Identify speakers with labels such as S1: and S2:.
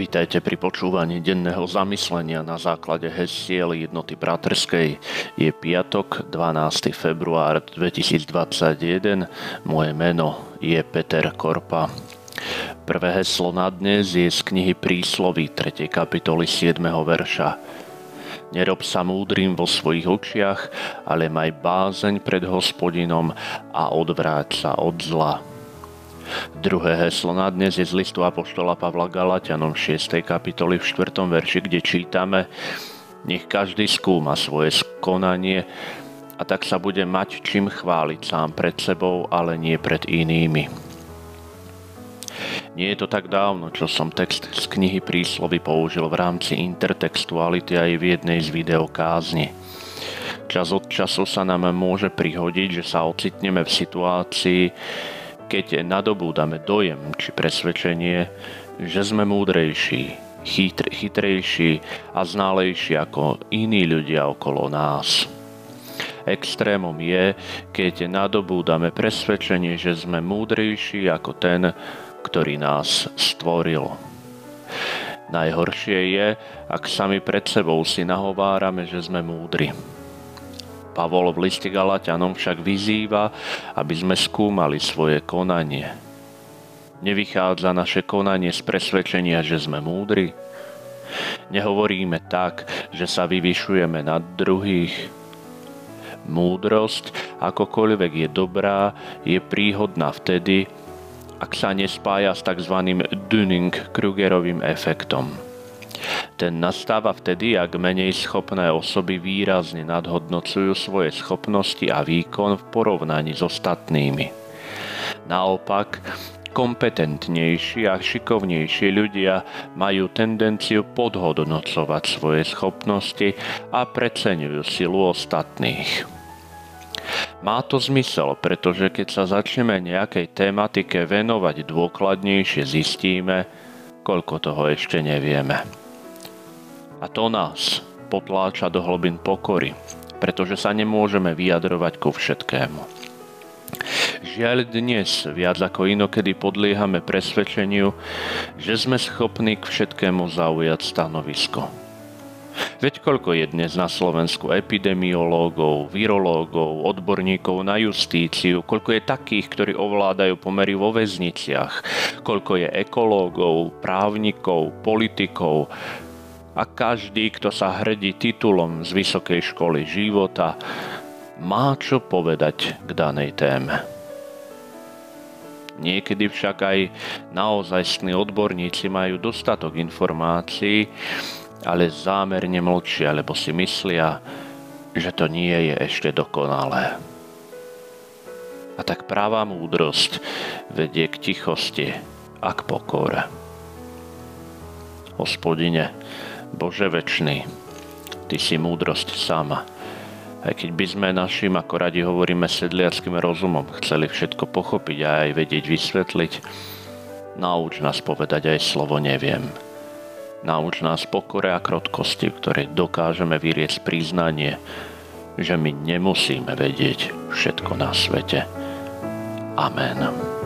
S1: Vítajte pri počúvaní denného zamyslenia na základe hesiel jednoty bratrskej. Je piatok, 12. február 2021. Moje meno je Peter Korpa. Prvé heslo na dnes je z knihy Prísloví 3. kapitoly 7. verša. Nerob sa múdrym vo svojich očiach, ale maj bázeň pred hospodinom a odvráť sa od zla. Druhé heslo na dnes je z listu Apoštola Pavla Galatianom 6. kapitoly v 4. verši, kde čítame Nech každý skúma svoje skonanie a tak sa bude mať čím chváliť sám pred sebou, ale nie pred inými. Nie je to tak dávno, čo som text z knihy Príslovy použil v rámci intertextuality aj v jednej z videokázni. Čas od času sa nám môže prihodiť, že sa ocitneme v situácii, keď nadobúdame dojem či presvedčenie, že sme múdrejší, chytr, chytrejší a ználejší ako iní ľudia okolo nás. Extrémom je, keď nadobúdame presvedčenie, že sme múdrejší ako ten, ktorý nás stvoril. Najhoršie je, ak sami pred sebou si nahovárame, že sme múdri. Pavol v liste Galatianom však vyzýva, aby sme skúmali svoje konanie. Nevychádza naše konanie z presvedčenia, že sme múdri? Nehovoríme tak, že sa vyvyšujeme nad druhých. Múdrosť, akokoľvek je dobrá, je príhodná vtedy, ak sa nespája s tzv. Dunning-Krugerovým efektom. Ten nastáva vtedy, ak menej schopné osoby výrazne nadhodnocujú svoje schopnosti a výkon v porovnaní s ostatnými. Naopak, kompetentnejší a šikovnejší ľudia majú tendenciu podhodnocovať svoje schopnosti a preceňujú silu ostatných. Má to zmysel, pretože keď sa začneme nejakej tematike venovať dôkladnejšie, zistíme, koľko toho ešte nevieme. A to nás potláča do hlbin pokory, pretože sa nemôžeme vyjadrovať ku všetkému. Žiaľ dnes viac ako inokedy podliehame presvedčeniu, že sme schopní k všetkému zaujať stanovisko. Veď koľko je dnes na Slovensku epidemiológov, virológov, odborníkov na justíciu, koľko je takých, ktorí ovládajú pomery vo väzniciach, koľko je ekológov, právnikov, politikov, a každý, kto sa hrdí titulom z vysokej školy života, má čo povedať k danej téme. Niekedy však aj naozajstní odborníci majú dostatok informácií, ale zámerne mlčia, lebo si myslia, že to nie je ešte dokonalé. A tak práva múdrosť vedie k tichosti a k pokore. Hospodine, Bože večný, Ty si múdrosť sama. Aj keď by sme našim, ako radi hovoríme, sedliackým rozumom chceli všetko pochopiť a aj vedieť vysvetliť, nauč nás povedať aj slovo neviem. Nauč nás pokore a krotkosti, v ktorej dokážeme vyriesť priznanie, že my nemusíme vedieť všetko na svete. Amen.